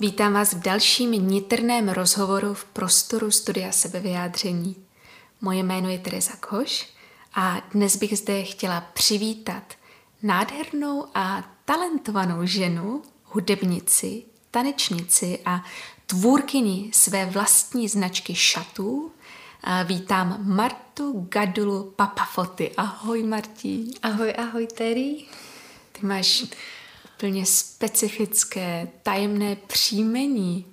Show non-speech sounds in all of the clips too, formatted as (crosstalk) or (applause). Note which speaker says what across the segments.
Speaker 1: Vítám vás v dalším nitrném rozhovoru v prostoru studia sebevyjádření. Moje jméno je Teresa Koš a dnes bych zde chtěla přivítat nádhernou a talentovanou ženu, hudebnici, tanečnici a tvůrkyni své vlastní značky šatů. A vítám Martu Gadulu Papafoty. Ahoj Martí.
Speaker 2: Ahoj, ahoj Terry.
Speaker 1: Ty máš úplně specifické, tajemné příjmení.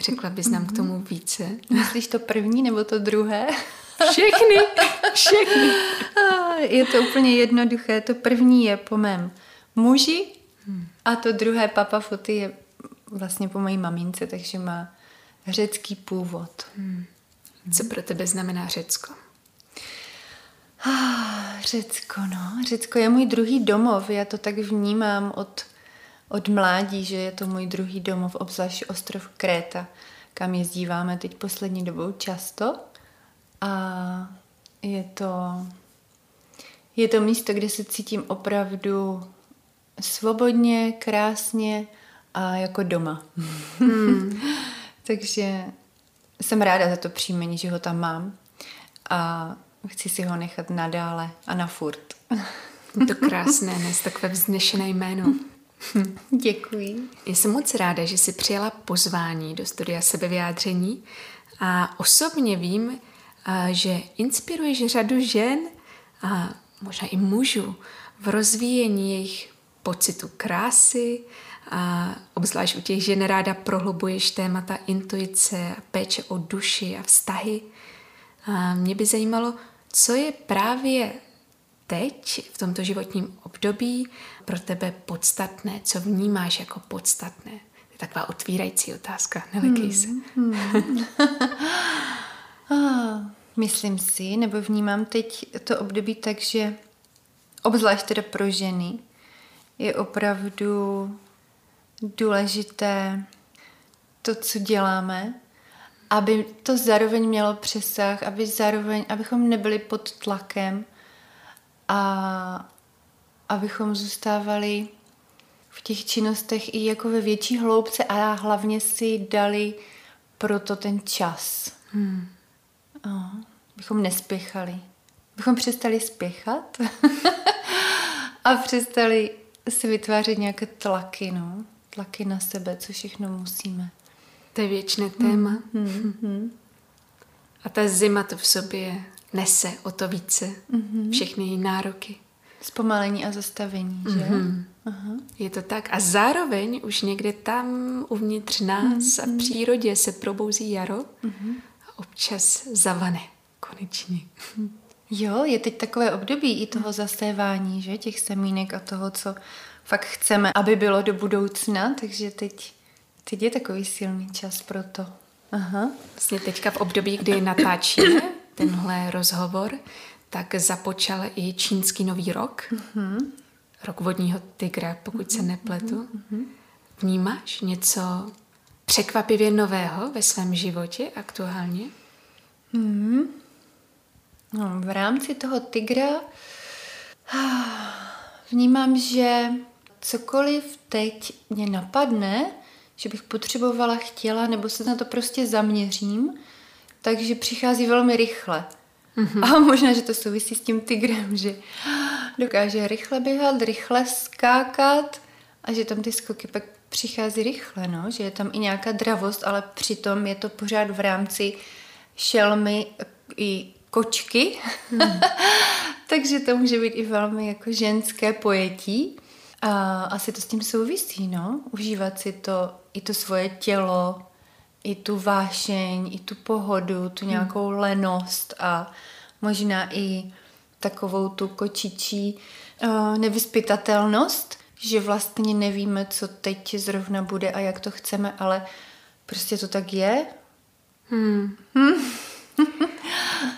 Speaker 1: Řekla bys nám k tomu více?
Speaker 2: Myslíš to první nebo to druhé?
Speaker 1: Všechny, všechny.
Speaker 2: Je to úplně jednoduché. To první je po mém muži a to druhé Papa Foty je vlastně po mojí mamince, takže má řecký původ. Hmm.
Speaker 1: Co pro tebe znamená Řecko?
Speaker 2: Ah, Řecko, no. Řecko je můj druhý domov. Já to tak vnímám od, od mládí, že je to můj druhý domov, obzvlášť ostrov Kréta, kam jezdíváme teď poslední dobou často. A je to, je to místo, kde se cítím opravdu svobodně, krásně a jako doma. Hmm. (laughs) Takže jsem ráda za to příjmení, že ho tam mám. A chci si ho nechat nadále a na furt. (laughs)
Speaker 1: To krásné, dnes takové vznešené jméno. (laughs)
Speaker 2: Děkuji.
Speaker 1: Jsem moc ráda, že jsi přijala pozvání do studia sebevyjádření a osobně vím, že inspiruješ řadu žen a možná i mužů v rozvíjení jejich pocitu krásy a obzvlášť u těch žen ráda prohlubuješ témata intuice, péče o duši a vztahy. A mě by zajímalo, co je právě teď, v tomto životním období, pro tebe podstatné? Co vnímáš jako podstatné? To je taková otvírající otázka, nelekej se. Hmm, hmm. (laughs)
Speaker 2: ah, myslím si, nebo vnímám teď to období tak, že obzvlášť teda pro ženy je opravdu důležité to, co děláme, aby to zároveň mělo přesah, aby zároveň, abychom nebyli pod tlakem a abychom zůstávali v těch činnostech i jako ve větší hloubce a hlavně si dali proto ten čas. Hmm. O, bychom nespěchali. Bychom přestali spěchat (laughs) a přestali si vytvářet nějaké tlaky, no. Tlaky na sebe, co všechno musíme.
Speaker 1: To je věčné téma. Mm-hmm. A ta zima to v sobě nese o to více. Mm-hmm. Všechny její nároky.
Speaker 2: Zpomalení a zastavení, že? Mm-hmm.
Speaker 1: Aha. Je to tak. A zároveň už někde tam uvnitř nás mm-hmm. a přírodě se probouzí jaro mm-hmm. a občas zavane. Konečně.
Speaker 2: Jo, je teď takové období i toho zasévání, že? Těch semínek a toho, co fakt chceme, aby bylo do budoucna, takže teď Teď je takový silný čas pro to.
Speaker 1: Aha. Vlastně teďka v období, kdy natáčíme tenhle rozhovor, tak započal i čínský nový rok. Uh-huh. Rok vodního tygra, pokud se nepletu. Uh-huh. Vnímáš něco překvapivě nového ve svém životě aktuálně?
Speaker 2: Uh-huh. No, v rámci toho tygra vnímám, že cokoliv teď mě napadne, že bych potřebovala, chtěla, nebo se na to prostě zaměřím, takže přichází velmi rychle. Mm-hmm. A možná, že to souvisí s tím tigrem, že dokáže rychle běhat, rychle skákat a že tam ty skoky pak přichází rychle, no? že je tam i nějaká dravost, ale přitom je to pořád v rámci šelmy i kočky. Mm. (laughs) Takže to může být i velmi jako ženské pojetí. A asi to s tím souvisí, no. Užívat si to, i to svoje tělo, i tu vášeň, i tu pohodu, tu hmm. nějakou hmm. lenost a možná i takovou tu kočičí uh, nevyspytatelnost, že vlastně nevíme, co teď zrovna bude a jak to chceme, ale prostě to tak je. Hmm. (laughs) (laughs)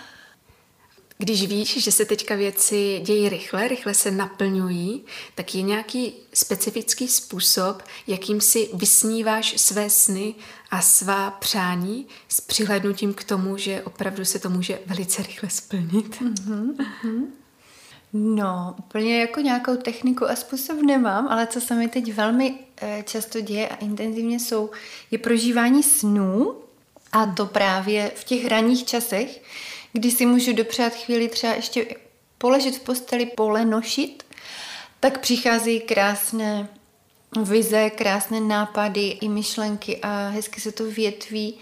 Speaker 1: Když víš, že se teďka věci dějí rychle, rychle se naplňují, tak je nějaký specifický způsob, jakým si vysníváš své sny a svá přání s přihlednutím k tomu, že opravdu se to může velice rychle splnit? Mm-hmm.
Speaker 2: No, úplně jako nějakou techniku a způsob nemám, ale co se mi teď velmi eh, často děje a intenzivně jsou, je prožívání snů a to právě v těch ranních časech, kdy si můžu dopřát chvíli třeba ještě poležet v posteli, polenošit, tak přichází krásné vize, krásné nápady i myšlenky a hezky se to větví.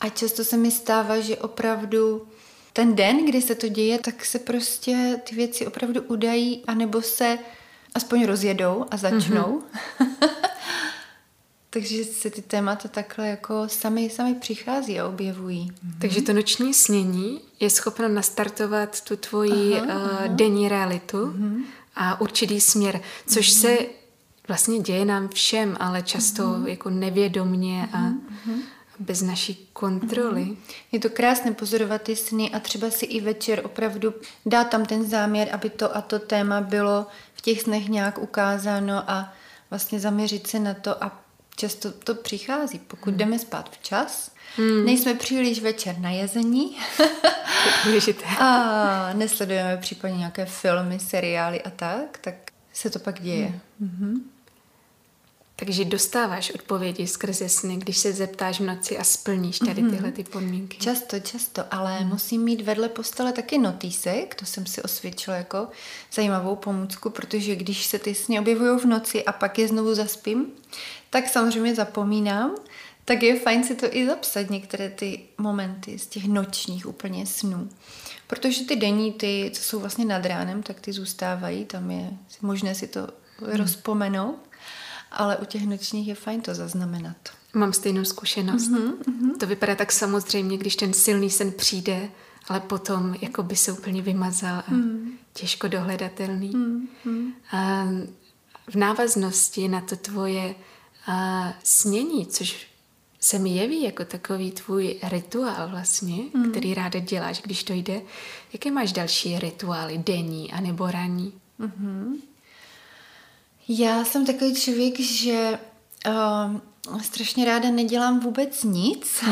Speaker 2: A často se mi stává, že opravdu ten den, kdy se to děje, tak se prostě ty věci opravdu udají, anebo se aspoň rozjedou a začnou. Mm-hmm. (laughs) Takže se ty témata takhle jako sami, sami přichází a objevují.
Speaker 1: Mm-hmm. Takže to noční snění je schopno nastartovat tu tvoji aha, uh, aha. denní realitu mm-hmm. a určitý směr, což mm-hmm. se vlastně děje nám všem, ale často mm-hmm. jako nevědomně a mm-hmm bez naší kontroly. Mm-hmm.
Speaker 2: Je to krásné pozorovat ty sny a třeba si i večer opravdu dát tam ten záměr, aby to a to téma bylo v těch snech nějak ukázáno a vlastně zaměřit se na to a často to přichází. Pokud mm. jdeme spát včas, mm. nejsme příliš večer na jezení (laughs) a nesledujeme případně nějaké filmy, seriály a tak, tak se to pak děje. Mm. Mm-hmm.
Speaker 1: Takže dostáváš odpovědi skrze sny, když se zeptáš v noci a splníš tady mhm. tyhle ty podmínky.
Speaker 2: Často, často, ale mm. musím mít vedle postele taky notýsek, to jsem si osvědčila jako zajímavou pomůcku, protože když se ty sny objevují v noci a pak je znovu zaspím, tak samozřejmě zapomínám, tak je fajn si to i zapsat, některé ty momenty z těch nočních úplně snů. Protože ty denní, ty, co jsou vlastně nad ránem, tak ty zůstávají, tam je možné si to mm. rozpomenout ale u těch nočních je fajn to zaznamenat.
Speaker 1: Mám stejnou zkušenost. Mm-hmm, To vypadá tak samozřejmě, když ten silný sen přijde, ale potom jako by se úplně vymazal a mm. těžko dohledatelný. Mm. A v návaznosti na to tvoje a, snění, což se mi jeví jako takový tvůj rituál vlastně, mm. který ráda děláš, když to jde. Jaké máš další rituály, denní anebo ranní? Mm-hmm.
Speaker 2: Já jsem takový člověk, že uh, strašně ráda nedělám vůbec nic.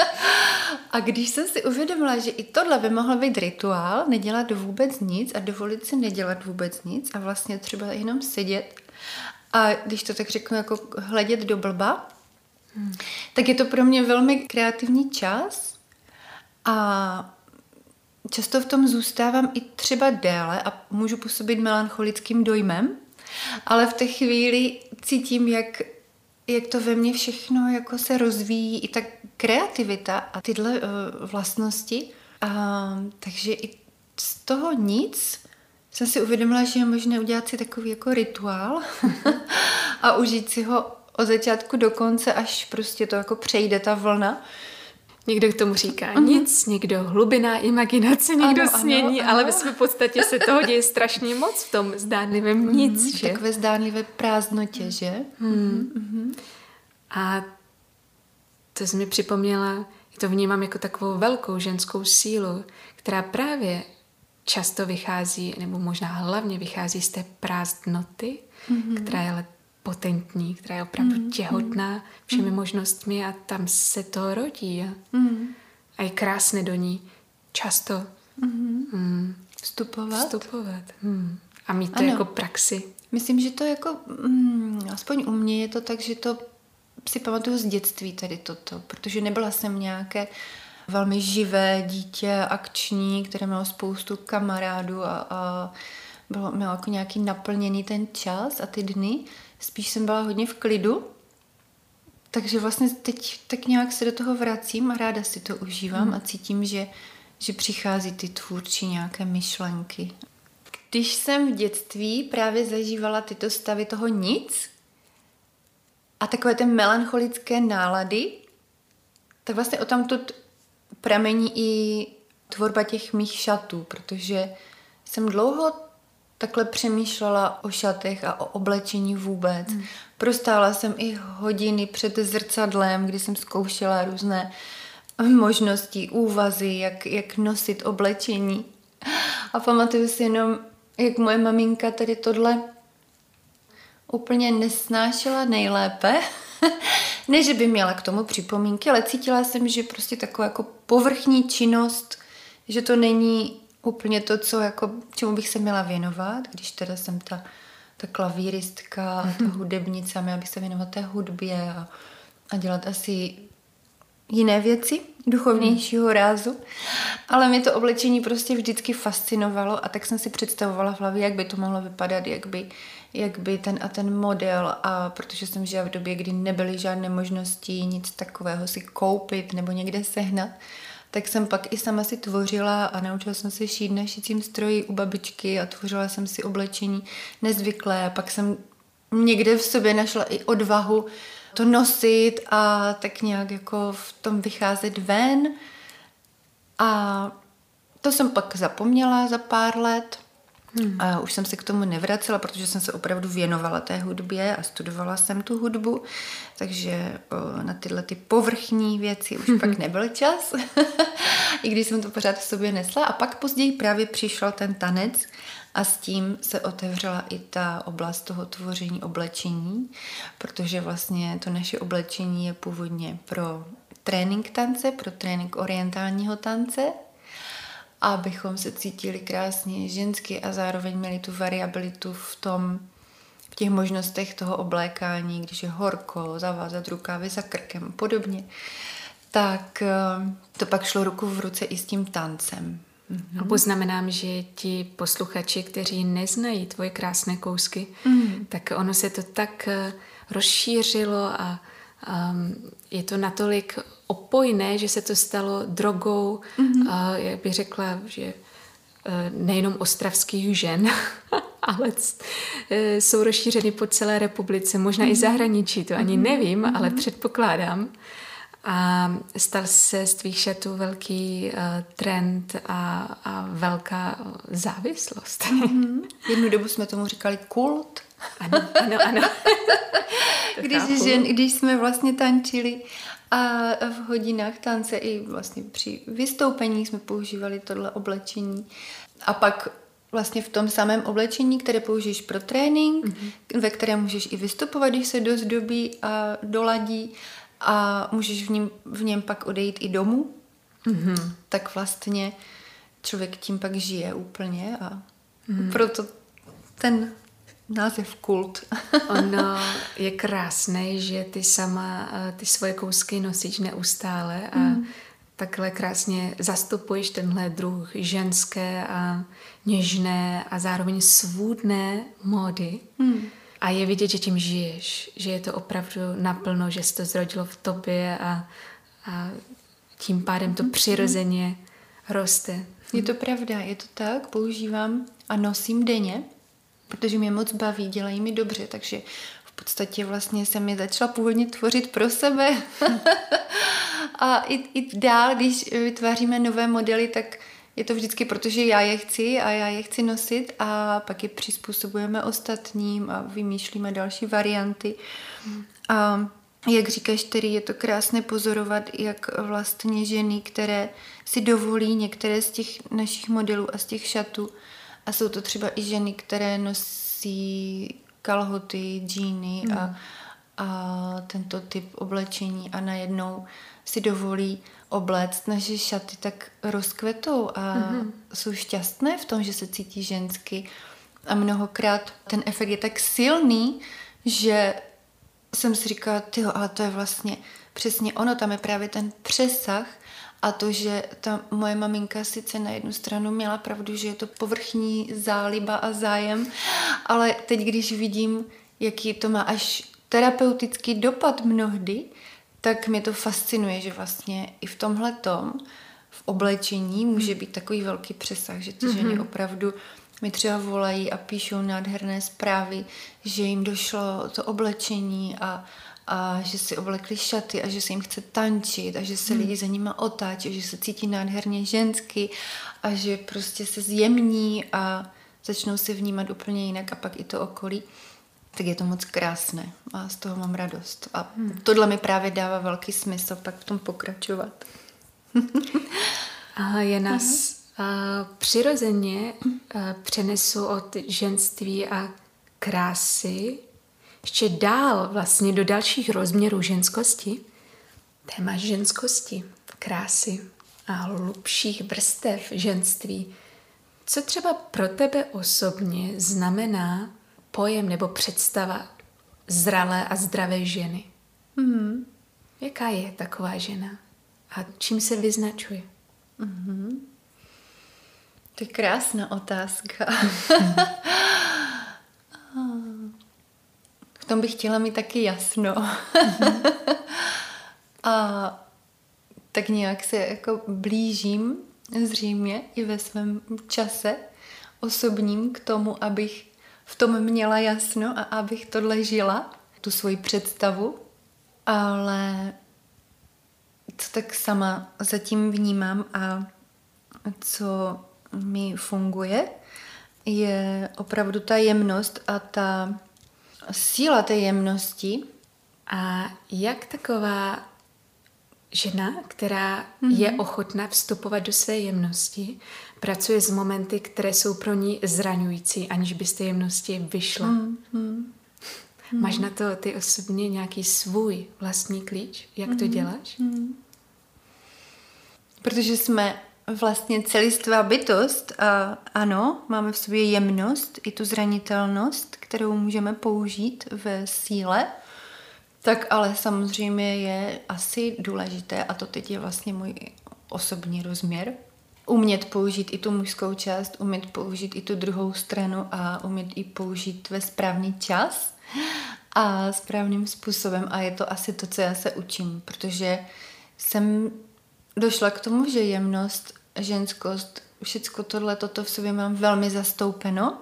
Speaker 2: (laughs) a když jsem si uvědomila, že i tohle by mohlo být rituál, nedělat vůbec nic a dovolit si nedělat vůbec nic a vlastně třeba jenom sedět a když to tak řeknu, jako hledět do blba, hmm. tak je to pro mě velmi kreativní čas a často v tom zůstávám i třeba déle a můžu působit melancholickým dojmem, ale v té chvíli cítím, jak, jak to ve mně všechno jako se rozvíjí, i ta kreativita a tyhle uh, vlastnosti. Uh, takže i z toho nic jsem si uvědomila, že je možné udělat si takový jako rituál (laughs) a užít si ho od začátku do konce, až prostě to jako přejde ta vlna.
Speaker 1: Někdo k tomu říká uh-huh. nic, někdo hlubiná imaginace, někdo ano, snění, ano, ale ve své podstatě se toho děje strašně moc v tom zdánlivém uh-huh. nic,
Speaker 2: že? Takové zdánlivé prázdnotě, že? Hmm.
Speaker 1: Uh-huh. A to jsi mi připomněla, to vnímám jako takovou velkou ženskou sílu, která právě často vychází, nebo možná hlavně vychází z té prázdnoty, mm-hmm. která je ale potentní, která je opravdu mm, těhotná všemi mm. možnostmi a tam se to rodí. A, mm. a je krásné do ní často
Speaker 2: mm. Mm, vstupovat.
Speaker 1: vstupovat. Mm. A mít to ano. jako praxi.
Speaker 2: Myslím, že to jako, mm, aspoň u mě je to tak, že to si pamatuju z dětství tady toto, protože nebyla jsem nějaké velmi živé dítě, akční, které mělo spoustu kamarádů a, a bylo, mělo jako nějaký naplněný ten čas a ty dny. Spíš jsem byla hodně v klidu, takže vlastně teď tak nějak se do toho vracím a ráda si to užívám hmm. a cítím, že, že přichází ty tvůrčí nějaké myšlenky. Když jsem v dětství právě zažívala tyto stavy toho nic a takové ty melancholické nálady, tak vlastně o tamtud pramení i tvorba těch mých šatů, protože jsem dlouho takhle přemýšlela o šatech a o oblečení vůbec. Hmm. Prostála jsem i hodiny před zrcadlem, kdy jsem zkoušela různé možnosti, úvazy, jak, jak nosit oblečení. A pamatuju si jenom, jak moje maminka tady tohle úplně nesnášela nejlépe. (laughs) ne, že by měla k tomu připomínky, ale cítila jsem, že prostě taková jako povrchní činnost, že to není úplně to, co jako, čemu bych se měla věnovat, když teda jsem ta, ta klavíristka a ta mhm. hudebnice a měla bych se věnovat té hudbě a, a dělat asi jiné věci duchovnějšího hmm. rázu, ale mě to oblečení prostě vždycky fascinovalo a tak jsem si představovala v hlavě, jak by to mohlo vypadat, jak by, jak by ten a ten model a protože jsem žila v době, kdy nebyly žádné možnosti nic takového si koupit nebo někde sehnat, tak jsem pak i sama si tvořila a naučila jsem se šít na šicím stroji u babičky a tvořila jsem si oblečení nezvyklé pak jsem někde v sobě našla i odvahu to nosit a tak nějak jako v tom vycházet ven. A to jsem pak zapomněla za pár let. Hmm. A už jsem se k tomu nevracela, protože jsem se opravdu věnovala té hudbě a studovala jsem tu hudbu, takže o, na tyhle ty povrchní věci už pak nebyl čas, (laughs) i když jsem to pořád v sobě nesla. A pak později právě přišel ten tanec a s tím se otevřela i ta oblast toho tvoření oblečení, protože vlastně to naše oblečení je původně pro trénink tance, pro trénink orientálního tance, abychom se cítili krásně žensky a zároveň měli tu variabilitu v tom, v těch možnostech toho oblékání, když je horko, zavázat rukávy za krkem a podobně, tak eh, to pak šlo ruku v ruce i s tím tancem.
Speaker 1: Mm-hmm. A poznamenám, že ti posluchači, kteří neznají tvoje krásné kousky, mm. tak ono se to tak eh, rozšířilo a um, je to natolik opojné, že se to stalo drogou, mm-hmm. a jak bych řekla, že eh, nejenom ostravských žen, (laughs) ale eh, jsou rozšířeny po celé republice, možná mm-hmm. i mhm. zahraničí, to ani mm-hmm. nevím, ale mhm. předpokládám. A stal se z tvých šatů velký uh, trend a, a velká závislost. Mm-hmm. (laughs)
Speaker 2: Jednu dobu jsme tomu říkali kult.
Speaker 1: Ano, ano, ano. (laughs)
Speaker 2: když, žen, když jsme vlastně tančili a v hodinách tance i vlastně při vystoupení jsme používali tohle oblečení. A pak vlastně v tom samém oblečení, které použiješ pro trénink, mm-hmm. ve kterém můžeš i vystupovat, když se dozdobí a doladí a můžeš v něm, v něm pak odejít i domů, mm-hmm. tak vlastně člověk tím pak žije úplně a mm. proto ten název kult. (laughs)
Speaker 1: ono (laughs) je krásné, že ty sama eh, ty svoje kousky nosíš neustále a mm. takhle krásně zastupuješ tenhle druh ženské a něžné a zároveň svůdné módy. Mm. A je vidět, že tím žiješ, že je to opravdu naplno, že se to zrodilo v tobě a, a tím pádem to mhm. přirozeně roste.
Speaker 2: Je to pravda, je to tak, používám a nosím denně, protože mě moc baví, dělají mi dobře, takže v podstatě vlastně jsem je začala původně tvořit pro sebe. (laughs) a i, i dál, když vytváříme nové modely, tak je to vždycky, protože já je chci a já je chci nosit a pak je přizpůsobujeme ostatním a vymýšlíme další varianty. A jak říkáš, tedy je to krásné pozorovat, jak vlastně ženy, které si dovolí některé z těch našich modelů a z těch šatů, a jsou to třeba i ženy, které nosí kalhoty, džíny a, hmm. a tento typ oblečení a najednou si dovolí obléct naše šaty, tak rozkvetou a mm-hmm. jsou šťastné v tom, že se cítí žensky. A mnohokrát ten efekt je tak silný, že jsem si říkala, tyjo, ale to je vlastně přesně ono, tam je právě ten přesah a to, že ta moje maminka sice na jednu stranu měla pravdu, že je to povrchní záliba a zájem, ale teď, když vidím, jaký to má až terapeutický dopad mnohdy, tak mě to fascinuje, že vlastně i v tomhle tom, v oblečení může být takový velký přesah, že ty mm-hmm. ženy opravdu mi třeba volají a píšou nádherné zprávy, že jim došlo to oblečení a, a že si oblekli šaty a že se jim chce tančit a že se mm. lidi za nima otáčí, že se cítí nádherně žensky a že prostě se zjemní a začnou se vnímat úplně jinak a pak i to okolí tak je to moc krásné a z toho mám radost. A hmm. tohle mi právě dává velký smysl pak v tom pokračovat.
Speaker 1: a je nás a přirozeně a přenesu od ženství a krásy ještě dál vlastně do dalších rozměrů ženskosti. Téma ženskosti, krásy a hlubších vrstev ženství Co třeba pro tebe osobně znamená pojem nebo představa zralé a zdravé ženy?
Speaker 2: Mm.
Speaker 1: Jaká je taková žena? A čím se vyznačuje?
Speaker 2: Mm-hmm. To je krásná otázka. (laughs) tom bych chtěla mít taky jasno. (laughs) a tak nějak se jako blížím zřejmě i ve svém čase osobním k tomu, abych v tom měla jasno a abych tohle žila, tu svoji představu, ale co tak sama zatím vnímám a co mi funguje, je opravdu ta jemnost a ta síla té jemnosti.
Speaker 1: A jak taková žena, která mm-hmm. je ochotná vstupovat do své jemnosti, pracuje s momenty, které jsou pro ní zraňující, aniž by z té jemnosti vyšla. Mm-hmm. Máš na to ty osobně nějaký svůj vlastní klíč? Jak to mm-hmm. děláš? Mm-hmm.
Speaker 2: Protože jsme vlastně celistvá bytost a ano, máme v sobě jemnost i tu zranitelnost, kterou můžeme použít ve síle, tak ale samozřejmě je asi důležité, a to teď je vlastně můj osobní rozměr, umět použít i tu mužskou část, umět použít i tu druhou stranu a umět i použít ve správný čas a správným způsobem. A je to asi to, co já se učím, protože jsem došla k tomu, že jemnost, ženskost, všecko tohle, toto v sobě mám velmi zastoupeno.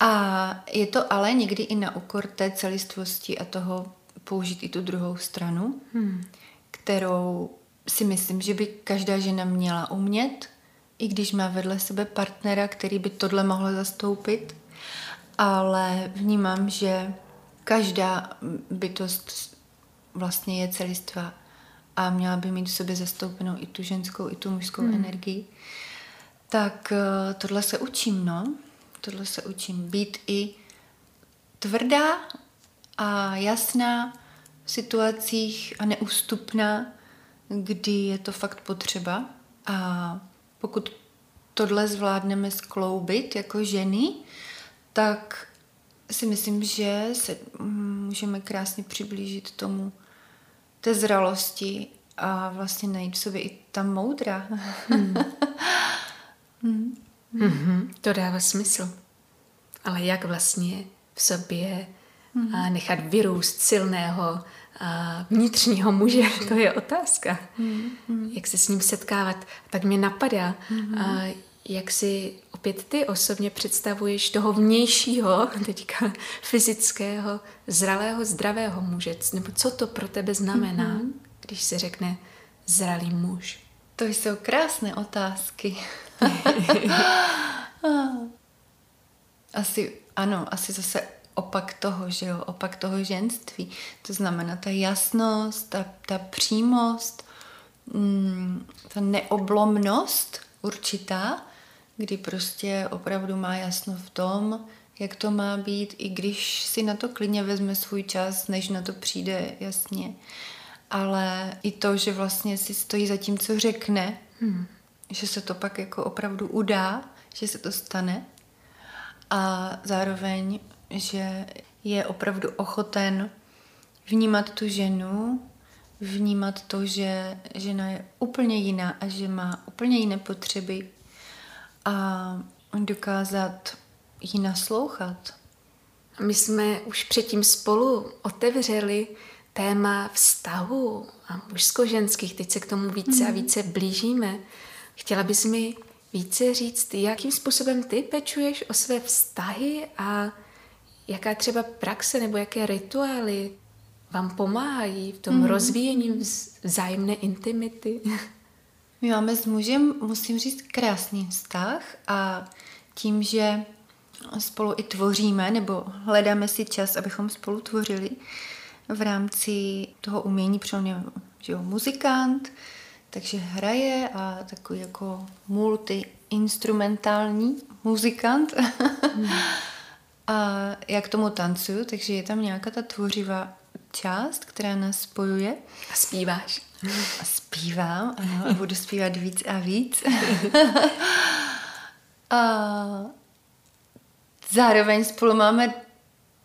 Speaker 2: A je to ale někdy i na úkor té celistvosti a toho použít i tu druhou stranu, hmm. kterou si myslím, že by každá žena měla umět, i když má vedle sebe partnera, který by tohle mohl zastoupit. Ale vnímám, že každá bytost vlastně je celistva a měla by mít v sobě zastoupenou i tu ženskou, i tu mužskou hmm. energii. Tak eh, tohle se učím, no. Tohle se učím. Být i tvrdá a jasná v situacích a neústupná, kdy je to fakt potřeba. A pokud tohle zvládneme skloubit jako ženy, tak si myslím, že se můžeme krásně přiblížit tomu té zralosti a vlastně najít v sobě i ta moudra. Hmm. (laughs)
Speaker 1: hmm. Mm-hmm, to dává smysl. Ale jak vlastně v sobě mm-hmm. a nechat vyrůst silného a vnitřního muže, to je otázka. Mm-hmm. Jak se s ním setkávat. Tak mě napadá, mm-hmm. a jak si opět ty osobně představuješ toho vnějšího, (laughs) teďka fyzického, zralého, zdravého muže. Nebo co to pro tebe znamená, mm-hmm. když se řekne zralý muž?
Speaker 2: To jsou krásné otázky. (laughs) (laughs) asi, ano, asi zase opak toho, že jo, opak toho ženství. To znamená ta jasnost, ta, ta přímost, mm, ta neoblomnost určitá, kdy prostě opravdu má jasno v tom, jak to má být, i když si na to klidně vezme svůj čas, než na to přijde jasně. Ale i to, že vlastně si stojí za tím, co řekne, hmm. že se to pak jako opravdu udá, že se to stane a zároveň, že je opravdu ochoten vnímat tu ženu, vnímat to, že žena je úplně jiná a že má úplně jiné potřeby a dokázat jí naslouchat.
Speaker 1: My jsme už předtím spolu otevřeli téma vztahu a mužsko-ženských. Teď se k tomu více mm. a mhm. více blížíme. Chtěla bys mi více říct, jakým způsobem ty pečuješ o své vztahy a jaká třeba praxe nebo jaké rituály vám pomáhají v tom mm. rozvíjení vzájemné intimity? (laughs)
Speaker 2: My máme s mužem, musím říct, krásný vztah a tím, že spolu i tvoříme, nebo hledáme si čas, abychom spolu tvořili v rámci toho umění, protože on je že jo, muzikant, takže hraje a takový jako multi-instrumentální muzikant. Hmm. (laughs) a já k tomu tancuju, takže je tam nějaká ta tvořivá část, která nás spojuje.
Speaker 1: A zpíváš.
Speaker 2: A zpívám, ano, a budu zpívat víc a víc. (laughs) A zároveň spolu máme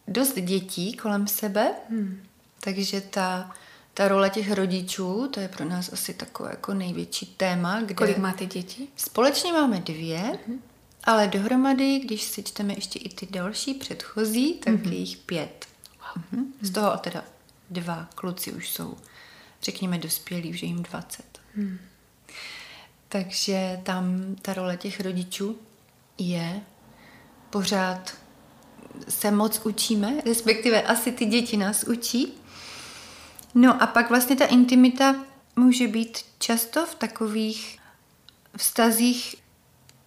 Speaker 2: dost dětí kolem sebe, hmm. takže ta, ta role těch rodičů, to je pro nás asi takové jako největší téma.
Speaker 1: Kde Kolik máte dětí?
Speaker 2: Společně máme dvě, hmm. ale dohromady, když si čteme ještě i ty další předchozí, tak hmm. je jich pět. Wow. Hmm. Z toho teda dva kluci už jsou, řekněme, dospělí, už je jim 20. Hmm. Takže tam ta role těch rodičů je pořád se moc učíme, respektive asi ty děti nás učí. No a pak vlastně ta intimita může být často v takových vztazích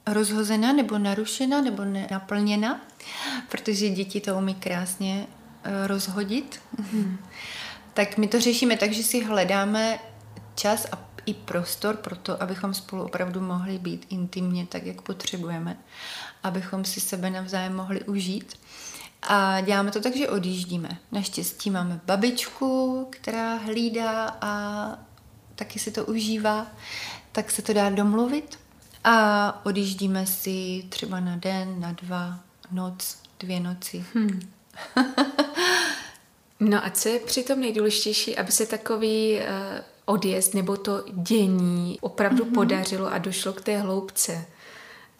Speaker 2: rozhozena nebo narušena nebo nenaplněna, protože děti to umí krásně eh, rozhodit. Hmm. Tak my to řešíme tak, že si hledáme čas a i prostor pro to, abychom spolu opravdu mohli být intimně tak, jak potřebujeme, abychom si sebe navzájem mohli užít. A děláme to tak, že odjíždíme. Naštěstí máme babičku, která hlídá a taky si to užívá, tak se to dá domluvit. A odjíždíme si třeba na den, na dva, noc, dvě noci. Hmm. (laughs)
Speaker 1: no a co je přitom nejdůležitější, aby se takový uh, odjezd nebo to dění opravdu mm-hmm. podařilo a došlo k té hloubce?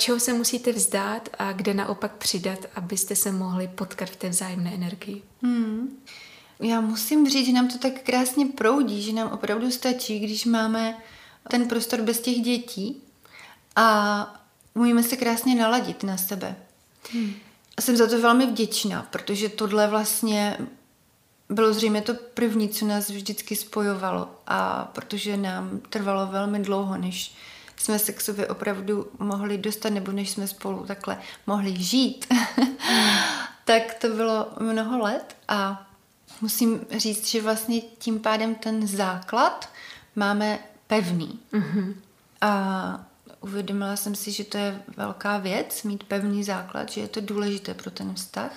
Speaker 1: čeho se musíte vzdát a kde naopak přidat, abyste se mohli potkat v té vzájemné energii? Hmm.
Speaker 2: Já musím říct, že nám to tak krásně proudí, že nám opravdu stačí, když máme ten prostor bez těch dětí a umíme se krásně naladit na sebe. Hmm. A jsem za to velmi vděčná, protože tohle vlastně bylo zřejmě to první, co nás vždycky spojovalo a protože nám trvalo velmi dlouho, než jsme se k sobě opravdu mohli dostat, nebo než jsme spolu takhle mohli žít, (laughs) tak to bylo mnoho let a musím říct, že vlastně tím pádem ten základ máme pevný. Mm-hmm. A uvědomila jsem si, že to je velká věc, mít pevný základ, že je to důležité pro ten vztah.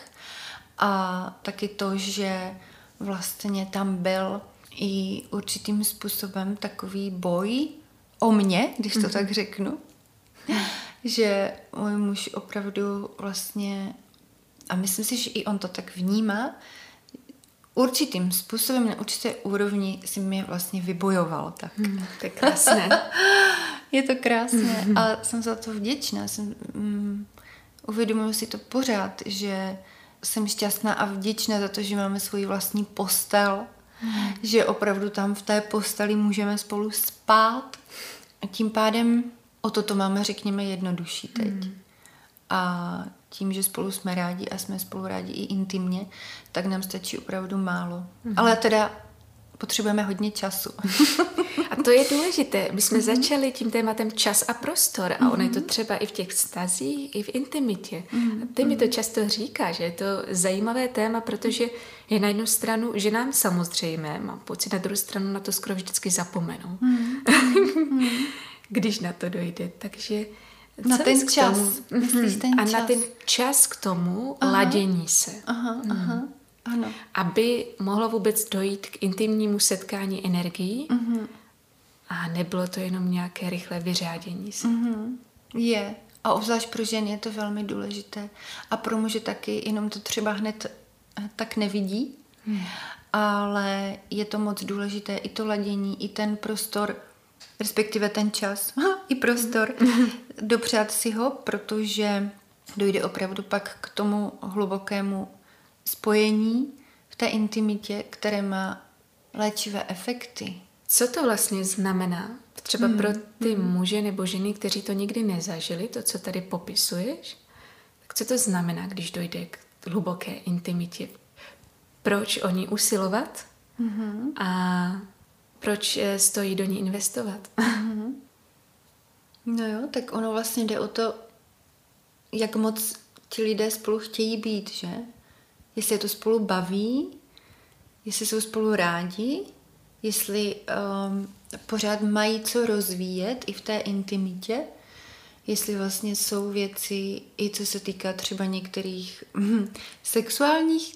Speaker 2: A taky to, že vlastně tam byl i určitým způsobem takový boj o mě, když to mm-hmm. tak řeknu, (laughs) že můj muž opravdu vlastně, a myslím si, že i on to tak vnímá, určitým způsobem na určité úrovni si mě vlastně vybojoval. Tak.
Speaker 1: Hmm, to je krásné. (laughs)
Speaker 2: je to krásné mm-hmm. a jsem za to vděčná. Jsem, um, uvědomuji si to pořád, že jsem šťastná a vděčná za to, že máme svoji vlastní postel, mm. že opravdu tam v té posteli můžeme spolu spát a tím pádem o toto máme, řekněme, jednodušší teď. Mm. A tím, že spolu jsme rádi a jsme spolu rádi i intimně, tak nám stačí opravdu málo. Mm. Ale teda potřebujeme hodně času. (laughs)
Speaker 1: to je důležité. My jsme mm-hmm. začali tím tématem čas a prostor a mm-hmm. ono je to mhm. třeba i v těch vztazích, i v intimitě. Mm-hmm. Ty mi to často říká, že je to zajímavé téma, protože je na jednu stranu, že nám samozřejmě, mám pocit, na druhou stranu na to skoro vždycky zapomenou. Mm-hmm. (laughs) Když na to dojde. Takže
Speaker 2: na ten čas.
Speaker 1: Myslíš ten a čas? na ten čas k tomu aha. ladění se.
Speaker 2: Aha, aha. Ano.
Speaker 1: Aby mohlo vůbec dojít k intimnímu setkání energií mm-hmm. A nebylo to jenom nějaké rychlé vyřádění se.
Speaker 2: Mm-hmm. Je. A obzvlášť pro ženy je to velmi důležité. A pro muže taky, jenom to třeba hned eh, tak nevidí. Mm. Ale je to moc důležité i to ladění, i ten prostor, respektive ten čas, (laughs) i prostor, (laughs) dopřát si ho, protože dojde opravdu pak k tomu hlubokému spojení v té intimitě, které má léčivé efekty.
Speaker 1: Co to vlastně znamená? Třeba hmm. pro ty hmm. muže nebo ženy, kteří to nikdy nezažili, to, co tady popisuješ, tak co to znamená, když dojde k hluboké intimitě? Proč o ní usilovat? Hmm. A proč eh, stojí do ní investovat? Hmm.
Speaker 2: No jo, tak ono vlastně jde o to, jak moc ti lidé spolu chtějí být, že? jestli je to spolu baví, jestli jsou spolu rádi, jestli um, pořád mají co rozvíjet i v té intimitě, jestli vlastně jsou věci, i co se týká třeba některých hm, sexuálních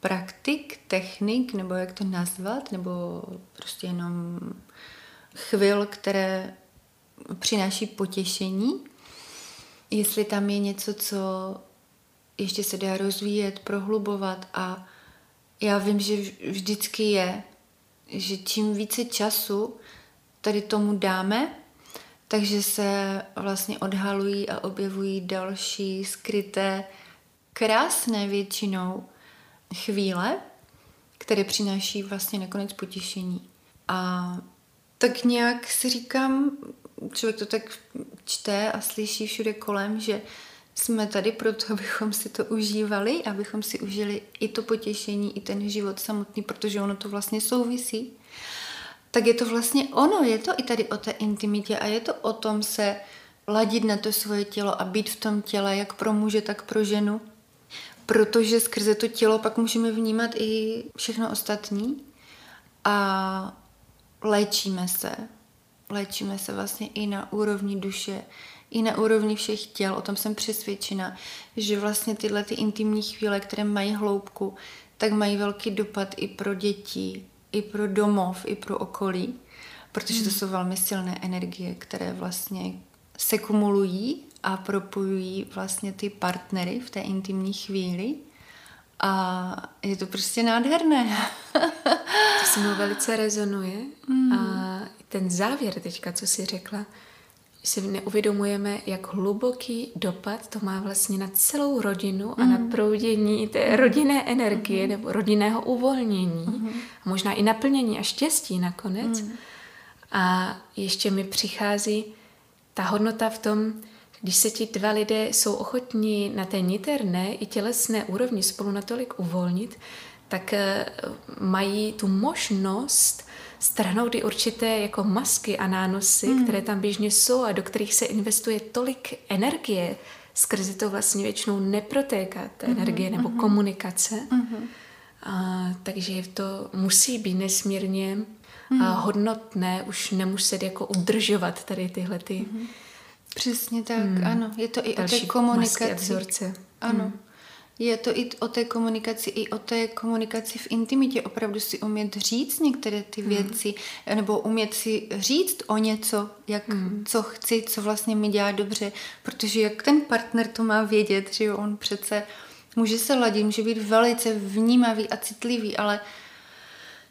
Speaker 2: praktik, technik, nebo jak to nazvat, nebo prostě jenom chvil, které přináší potěšení, jestli tam je něco, co ještě se dá rozvíjet, prohlubovat a já vím, že vždycky je, že čím více času tady tomu dáme, takže se vlastně odhalují a objevují další skryté, krásné většinou chvíle, které přináší vlastně nakonec potěšení. A tak nějak si říkám, člověk to tak čte a slyší všude kolem, že jsme tady proto, (laughs) abychom si to užívali, abychom si užili i to potěšení, i ten život samotný, protože ono to vlastně souvisí. Tak je to vlastně ono, je to i tady o té intimitě a je to o tom se ladit na to svoje tělo a být v tom těle, jak pro muže, tak pro ženu. Protože skrze to tělo pak můžeme vnímat i všechno ostatní a léčíme se. Léčíme se vlastně i na úrovni duše, i na úrovni všech těl, o tom jsem přesvědčena, že vlastně tyhle ty intimní chvíle, které mají hloubku, tak mají velký dopad i pro děti, i pro domov, i pro okolí, protože to hmm. jsou velmi silné energie, které vlastně se kumulují a propojují vlastně ty partnery v té intimní chvíli. A je to prostě nádherné.
Speaker 1: to se mnou velice rezonuje. Mm. A ten závěr teďka, co jsi řekla, si neuvědomujeme, jak hluboký dopad to má vlastně na celou rodinu mm. a na mhm. proudění té rodinné energie mm. nebo rodinného uvolnění, mm. a možná i naplnění a štěstí nakonec. Mm. A ještě mi přichází ta hodnota v tom, když se ti dva lidé jsou ochotní na té niterné i tělesné úrovni spolu natolik uvolnit, tak eh, mají tu možnost strhnout i určité jako masky a nánosy, mm. které tam běžně jsou a do kterých se investuje tolik energie, skrze to vlastně většinou neprotéká ta mm energie nebo mm komunikace. mm A, takže to musí být nesmírně mm. a hodnotné, už nemuset jako udržovat tady tyhle ty... mm
Speaker 2: Přesně tak, mm. ano. Je to i o té komunikaci. Ano. Mm. Je to i o té komunikaci, i o té komunikaci v intimitě. Opravdu si umět říct některé ty mm. věci, nebo umět si říct o něco, jak, mm. co chci, co vlastně mi dělá dobře. Protože jak ten partner to má vědět, že jo, on přece může se ladit, může být velice vnímavý a citlivý, ale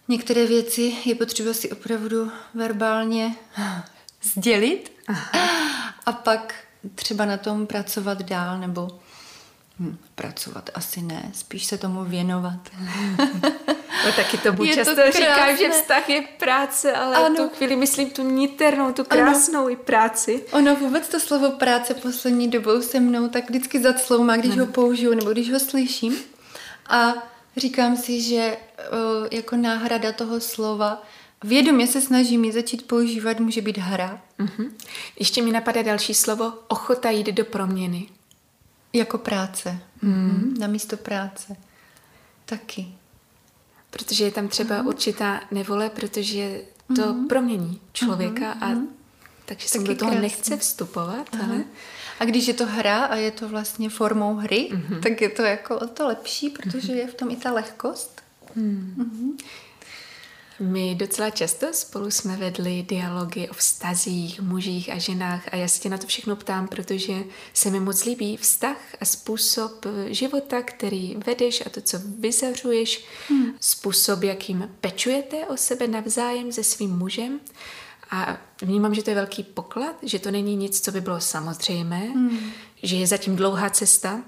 Speaker 2: některé věci je potřeba si opravdu verbálně sdělit Aha. a pak třeba na tom pracovat dál, nebo Hm, pracovat asi ne, spíš se tomu věnovat. (laughs)
Speaker 1: no, taky to buď často to říkám, že vztah je práce, ale ano. tu chvíli myslím tu niternou, tu krásnou ano. i práci.
Speaker 2: Ono vůbec to slovo práce poslední dobou se mnou tak vždycky zacloumá, když ano. ho použiju nebo když ho slyším. A říkám si, že jako náhrada toho slova Vědomě se snažím ji začít používat, může být hra. Uh-huh.
Speaker 1: Ještě mi napadá další slovo, ochota jít do proměny.
Speaker 2: Jako práce. Mm. Na místo práce. Taky.
Speaker 1: Protože je tam třeba mm. určitá nevole, protože to mm. promění člověka mm. a mhm. takže se do toho krásný. nechce vstupovat. Ale...
Speaker 2: A když je to hra a je to vlastně formou hry, mm-hmm. tak je to jako o to lepší, protože je v tom i ta lehkost. Mm. Mm-hmm.
Speaker 1: My docela často spolu jsme vedli dialogy o vztazích, mužích a ženách a já se tě na to všechno ptám, protože se mi moc líbí vztah a způsob života, který vedeš a to, co vyzařuješ, hmm. způsob, jakým pečujete o sebe navzájem se svým mužem. A vnímám, že to je velký poklad, že to není nic, co by bylo samozřejmé, hmm. že je zatím dlouhá cesta,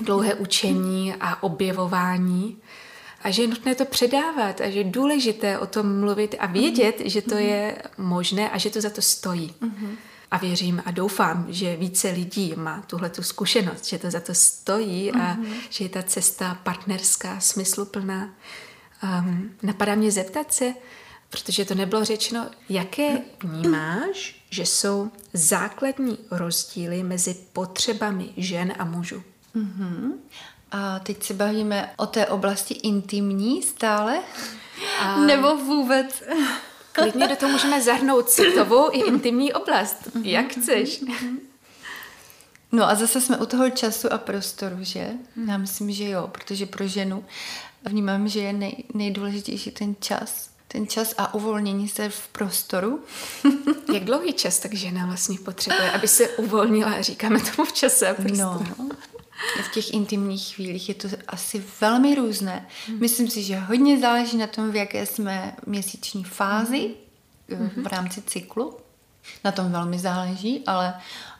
Speaker 1: dlouhé učení a objevování a že je nutné to předávat a že je důležité o tom mluvit a vědět, mm-hmm. že to je možné a že to za to stojí. Mm-hmm. A věřím a doufám, že více lidí má tuhle tu zkušenost, že to za to stojí mm-hmm. a že je ta cesta partnerská, smysluplná. Um, napadá mě zeptat se, protože to nebylo řečeno, jaké vnímáš, že jsou základní rozdíly mezi potřebami žen a mužů? Mm-hmm.
Speaker 2: A teď se bavíme o té oblasti intimní stále? A... Nebo vůbec?
Speaker 1: Klidně do toho můžeme zahrnout citovou i intimní oblast, mhm, jak chceš.
Speaker 2: No a zase jsme u toho času a prostoru, že? Já myslím, že jo, protože pro ženu vnímám, že je nej, nejdůležitější ten čas, ten čas a uvolnění se v prostoru. (laughs)
Speaker 1: Jak dlouhý čas tak žena vlastně potřebuje, aby se uvolnila, říkáme tomu v čase a prostoru?
Speaker 2: No, v těch intimních chvílích je to asi velmi různé. Hmm. Myslím si, že hodně záleží na tom, v jaké jsme měsíční fázi hmm. v rámci cyklu. Na tom velmi záleží, ale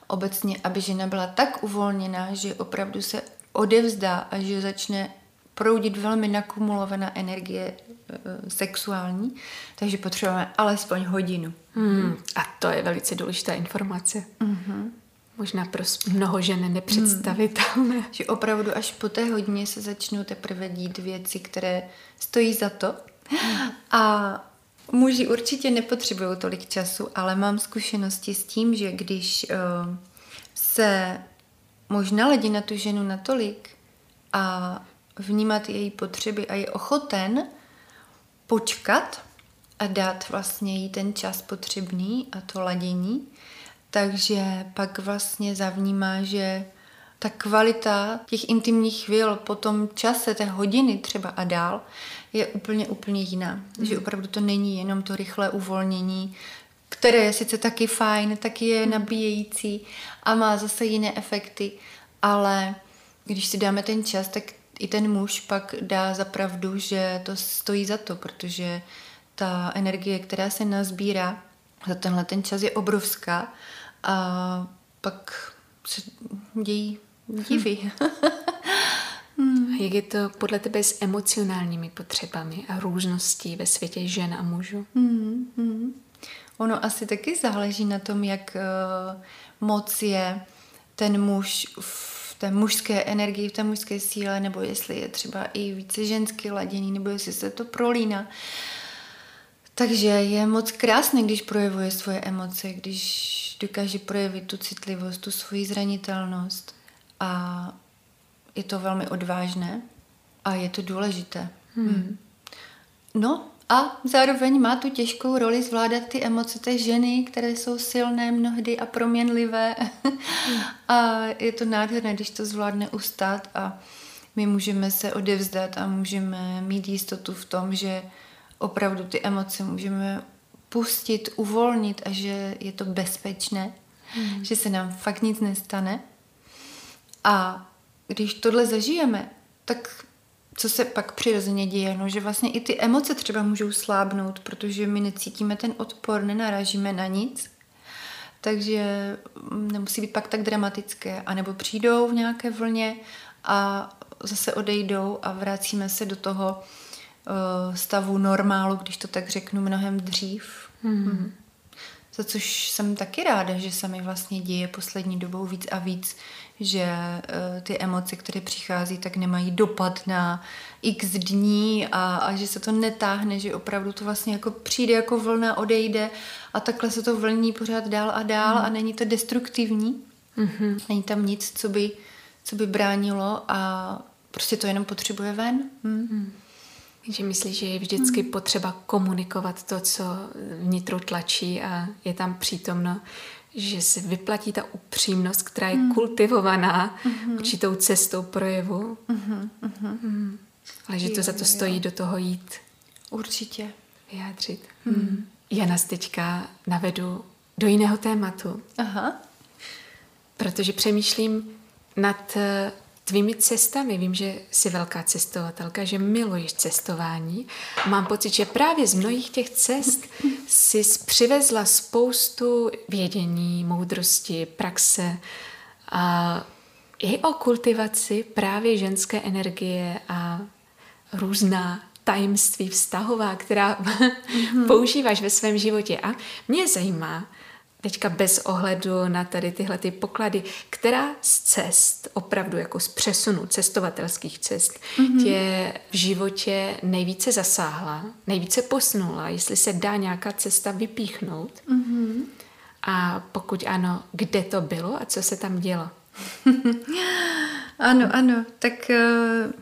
Speaker 2: obecně, aby žena byla tak uvolněná, že opravdu se odevzdá a že začne proudit velmi nakumulovaná energie e, sexuální, takže potřebujeme alespoň hodinu.
Speaker 1: Hmm. A to je velice důležitá informace. Mm-hmm. Možná pro mnoho žen nepředstavitelné. Hmm.
Speaker 2: Že opravdu až po té hodině se začnou teprve dít věci, které stojí za to. Hmm. A muži určitě nepotřebují tolik času, ale mám zkušenosti s tím, že když uh, se možná ledí na tu ženu natolik a vnímat její potřeby a je ochoten počkat a dát vlastně jí ten čas potřebný a to ladění, takže pak vlastně zavnímá, že ta kvalita těch intimních chvíl po tom čase, té hodiny třeba a dál, je úplně, úplně jiná. Mm. Že opravdu to není jenom to rychlé uvolnění, které je sice taky fajn, taky je nabíjející a má zase jiné efekty, ale když si dáme ten čas, tak i ten muž pak dá za pravdu, že to stojí za to, protože ta energie, která se nazbírá za tenhle ten čas je obrovská a pak se dějí divy. (laughs)
Speaker 1: hmm. Jak je to podle tebe s emocionálními potřebami a růzností ve světě žen a mužů? Hmm.
Speaker 2: Hmm. Ono asi taky záleží na tom, jak uh, moc je ten muž v té mužské energii, v té mužské síle, nebo jestli je třeba i více ženský laděný, nebo jestli se to prolíná. Takže je moc krásné, když projevuje svoje emoce, když dokáže projevit tu citlivost, tu svoji zranitelnost. A je to velmi odvážné a je to důležité. Hmm. Hmm. No a zároveň má tu těžkou roli zvládat ty emoce té ženy, které jsou silné mnohdy a proměnlivé. Hmm. (laughs) a je to nádherné, když to zvládne ustát a my můžeme se odevzdat a můžeme mít jistotu v tom, že opravdu ty emoce můžeme pustit, uvolnit a že je to bezpečné, hmm. že se nám fakt nic nestane. A když tohle zažijeme, tak co se pak přirozeně děje? No, že vlastně i ty emoce třeba můžou slábnout, protože my necítíme ten odpor, nenarážíme na nic. Takže nemusí být pak tak dramatické. A nebo přijdou v nějaké vlně a zase odejdou a vracíme se do toho stavu normálu, když to tak řeknu, mnohem dřív. Mm-hmm. Za což jsem taky ráda, že se mi vlastně děje poslední dobou víc a víc, že uh, ty emoce, které přichází, tak nemají dopad na x dní a, a že se to netáhne, že opravdu to vlastně jako přijde jako vlna, odejde a takhle se to vlní pořád dál a dál mm. a není to destruktivní. Mm-hmm. Není tam nic, co by, co by bránilo a prostě to jenom potřebuje ven. Mm. Mm.
Speaker 1: Že myslíš, že je vždycky hmm. potřeba komunikovat to, co vnitru tlačí a je tam přítomno, že se vyplatí ta upřímnost, která je hmm. kultivovaná hmm. určitou cestou projevu. Hmm. Hmm. Ale že to jo, za to stojí jo. do toho jít.
Speaker 2: Určitě.
Speaker 1: Vyjádřit. Hmm. Hmm. Já nás teďka navedu do jiného tématu. Aha. Protože přemýšlím nad tvými cestami. Vím, že jsi velká cestovatelka, že miluješ cestování. Mám pocit, že právě z mnohých těch cest jsi přivezla spoustu vědění, moudrosti, praxe a i o kultivaci právě ženské energie a různá tajemství vztahová, která mm-hmm. (laughs) používáš ve svém životě. A mě zajímá, teďka bez ohledu na tady tyhle ty poklady, která z cest, opravdu jako z přesunu cestovatelských cest, mm-hmm. tě v životě nejvíce zasáhla, nejvíce posnula, jestli se dá nějaká cesta vypíchnout. Mm-hmm. A pokud ano, kde to bylo a co se tam dělo? (laughs)
Speaker 2: ano, ano, tak uh,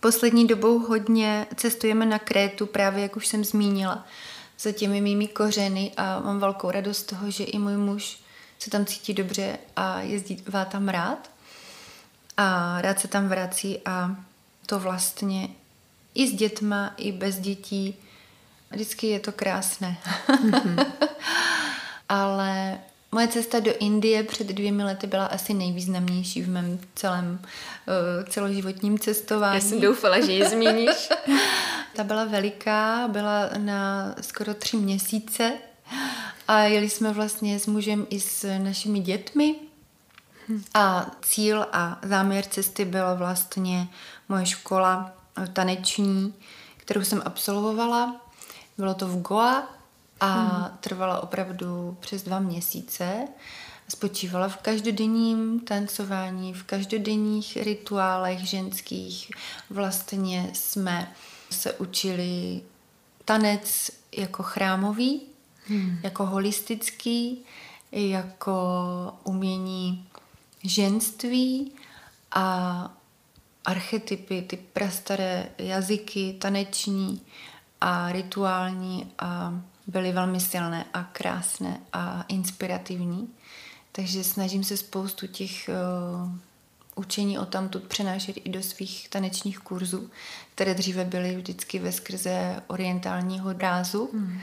Speaker 2: poslední dobou hodně cestujeme na Krétu, právě jak už jsem zmínila za těmi mými kořeny a mám velkou radost z toho, že i můj muž se tam cítí dobře a jezdí tam rád a rád se tam vrací a to vlastně i s dětma, i bez dětí Vždycky je to krásné. Mm-hmm. (laughs) Ale moje cesta do Indie před dvěmi lety byla asi nejvýznamnější v mém celém uh, celoživotním cestování.
Speaker 1: Já jsem doufala, že ji zmíníš. (laughs)
Speaker 2: Ta byla veliká, byla na skoro tři měsíce a jeli jsme vlastně s mužem i s našimi dětmi. A cíl a záměr cesty byla vlastně moje škola taneční, kterou jsem absolvovala. Bylo to v Goa a hmm. trvala opravdu přes dva měsíce. Spočívala v každodenním tancování, v každodenních rituálech ženských. Vlastně jsme se učili tanec jako chrámový, hmm. jako holistický, jako umění ženství a archetypy, ty prastaré jazyky taneční a rituální a byly velmi silné a krásné a inspirativní. Takže snažím se spoustu těch uh, učení o tamtud přenášet i do svých tanečních kurzů, které dříve byly vždycky ve skrze orientálního rázu. Hmm.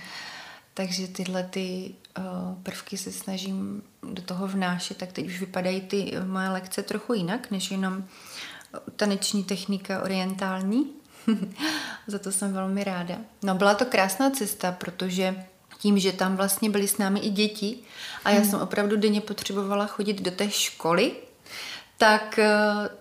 Speaker 2: Takže tyhle ty uh, prvky se snažím do toho vnášet, tak teď už vypadají ty moje lekce trochu jinak, než jenom taneční technika orientální. (laughs) Za to jsem velmi ráda. No byla to krásná cesta, protože tím, že tam vlastně byly s námi i děti a já hmm. jsem opravdu denně potřebovala chodit do té školy, tak eh,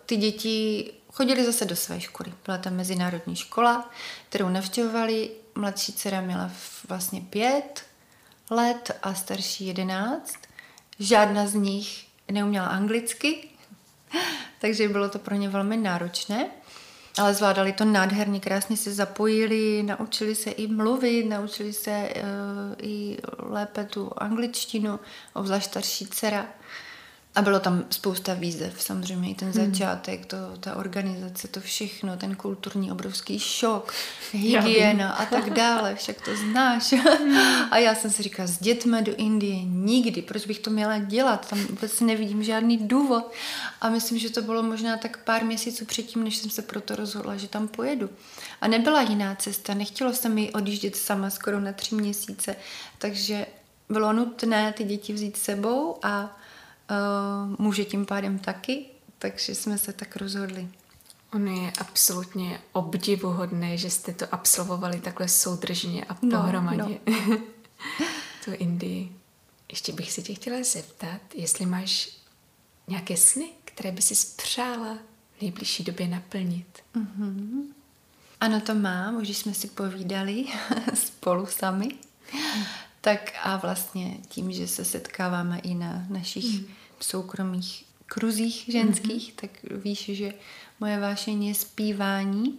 Speaker 2: ty děti chodili zase do své školy. Byla tam mezinárodní škola, kterou navštěvovali. Mladší dcera měla vlastně pět let a starší jedenáct. Žádná z nich neuměla anglicky, (laughs) takže bylo to pro ně velmi náročné. Ale zvládali to nádherně, krásně se zapojili, naučili se i mluvit, naučili se uh, i lépe tu angličtinu, obzvlášť starší dcera. A bylo tam spousta výzev, samozřejmě i ten hmm. začátek, to, ta organizace, to všechno, ten kulturní obrovský šok, hygiena a tak (laughs) dále, však to znáš. Hmm. (laughs) A já jsem si říkala, s dětmi do Indie nikdy, proč bych to měla dělat, tam vůbec nevidím žádný důvod. A myslím, že to bylo možná tak pár měsíců předtím, než jsem se proto rozhodla, že tam pojedu. A nebyla jiná cesta, nechtělo se mi odjíždět sama skoro na tři měsíce, takže bylo nutné ty děti vzít sebou a uh, muže tím pádem taky, takže jsme se tak rozhodli.
Speaker 1: Ono je absolutně obdivuhodné, že jste to absolvovali takhle soudržně a no, pohromadě. No, (laughs) no. tu Indii. Ještě bych se tě chtěla zeptat, jestli máš nějaké sny, které by si přála v nejbližší době naplnit. Mm-hmm.
Speaker 2: Ano, to mám, už jsme si povídali (laughs) spolu sami. Tak a vlastně tím, že se setkáváme i na našich mm. soukromých kruzích ženských, mm-hmm. tak víš, že moje vášeň je zpívání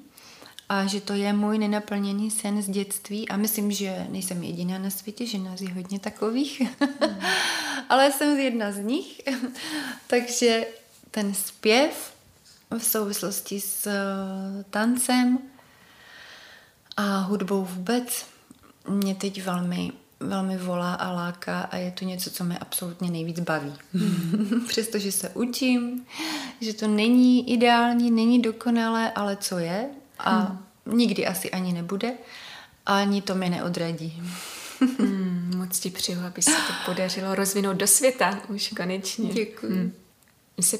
Speaker 2: a že to je můj nenaplněný sen z dětství a myslím, že nejsem jediná na světě, že nás je hodně takových, mm. (laughs) ale jsem jedna z nich, (laughs) takže ten zpěv v souvislosti s eh, tancem a hudbou vůbec mě teď velmi velmi volá a láká a je to něco, co mě absolutně nejvíc baví. (laughs) Přestože se učím, že to není ideální, není dokonalé, ale co je a hmm. nikdy asi ani nebude, ani to mě neodradí.
Speaker 1: hmm, moc ti přeju, aby se to podařilo rozvinout do světa už konečně.
Speaker 2: Děkuji. Hmm.
Speaker 1: My se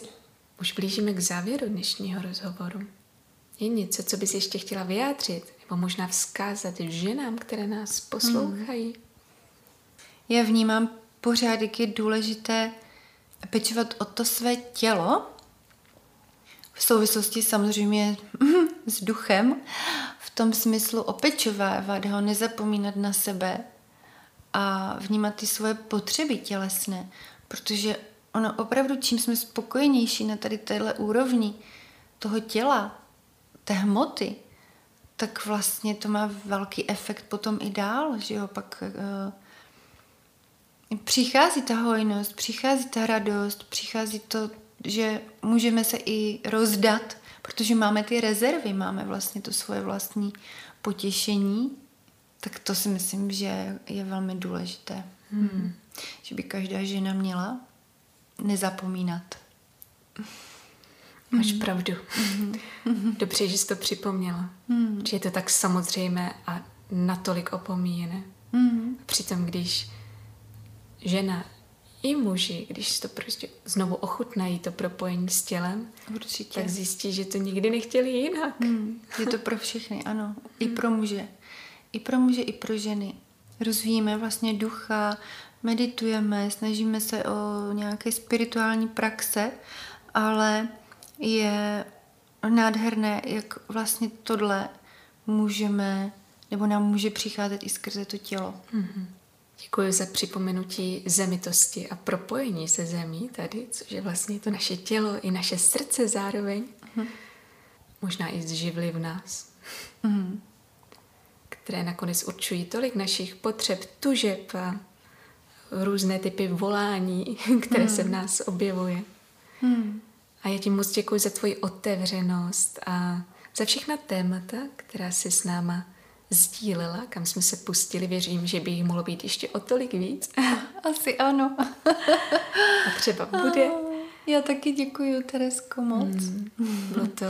Speaker 1: už blížíme k závěru dnešního rozhovoru. Je něco, co bys ještě chtěla vyjádřit? Nebo možná vzkázat ženám, které nás poslouchají? Hmm.
Speaker 2: Já vnímám pořád, jak je důležité pečovat o to své tělo, v souvislosti samozřejmě (laughs) s duchem, v tom smyslu opečovávat ho, nezapomínat na sebe a vnímat ty svoje potřeby tělesné, protože ono opravdu, čím jsme spokojenější na tady téhle úrovni toho těla, té hmoty, tak vlastně to má velký efekt potom i dál, že jo, pak uh, přichází ta hojnost, přichází ta radost, přichází to, že můžeme se i rozdat, protože máme ty rezervy, máme vlastně to svoje vlastní potěšení, tak to si myslím, že je velmi důležité. Hmm. Že by každá žena měla nezapomínat.
Speaker 1: Máš pravdu. Hmm. (laughs) Dobře, že jsi to připomněla. Hmm. Že je to tak samozřejmé a natolik opomíjené.
Speaker 2: Mm.
Speaker 1: Přitom, když žena i muži, když si to prostě znovu ochutnají to propojení s tělem,
Speaker 2: Určitě.
Speaker 1: tak zjistí, že to nikdy nechtěli jinak.
Speaker 2: Mm. Je to pro všechny, ano. I pro muže. I pro muže, i pro ženy. Rozvíjíme vlastně ducha, meditujeme, snažíme se o nějaké spirituální praxe, ale je nádherné, jak vlastně tohle můžeme, nebo nám může přicházet i skrze to tělo.
Speaker 1: Děkuji za připomenutí zemitosti a propojení se zemí tady, což je vlastně to naše tělo i naše srdce zároveň. Možná i zživly v nás,
Speaker 2: Mm.
Speaker 1: které nakonec určují tolik našich potřeb, tužeb a různé typy volání, (laughs) které se v nás objevuje.
Speaker 2: Mm.
Speaker 1: A já ti moc děkuji za tvoji otevřenost a za všechna témata, která si s náma sdílela, kam jsme se pustili. Věřím, že by jich mohlo být ještě o tolik víc. (laughs)
Speaker 2: Asi ano.
Speaker 1: A třeba bude.
Speaker 2: Já taky děkuji, Teresko, moc. Mm.
Speaker 1: Bylo to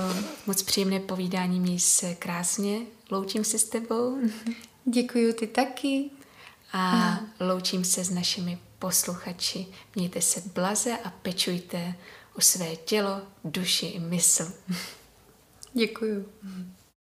Speaker 1: moc příjemné povídání, měj se krásně, loučím se s tebou (laughs)
Speaker 2: Děkuji ty taky.
Speaker 1: a loučím se s našimi posluchači. Mějte se blaze a pečujte o své tělo, duši i mysl.
Speaker 2: Děkuji.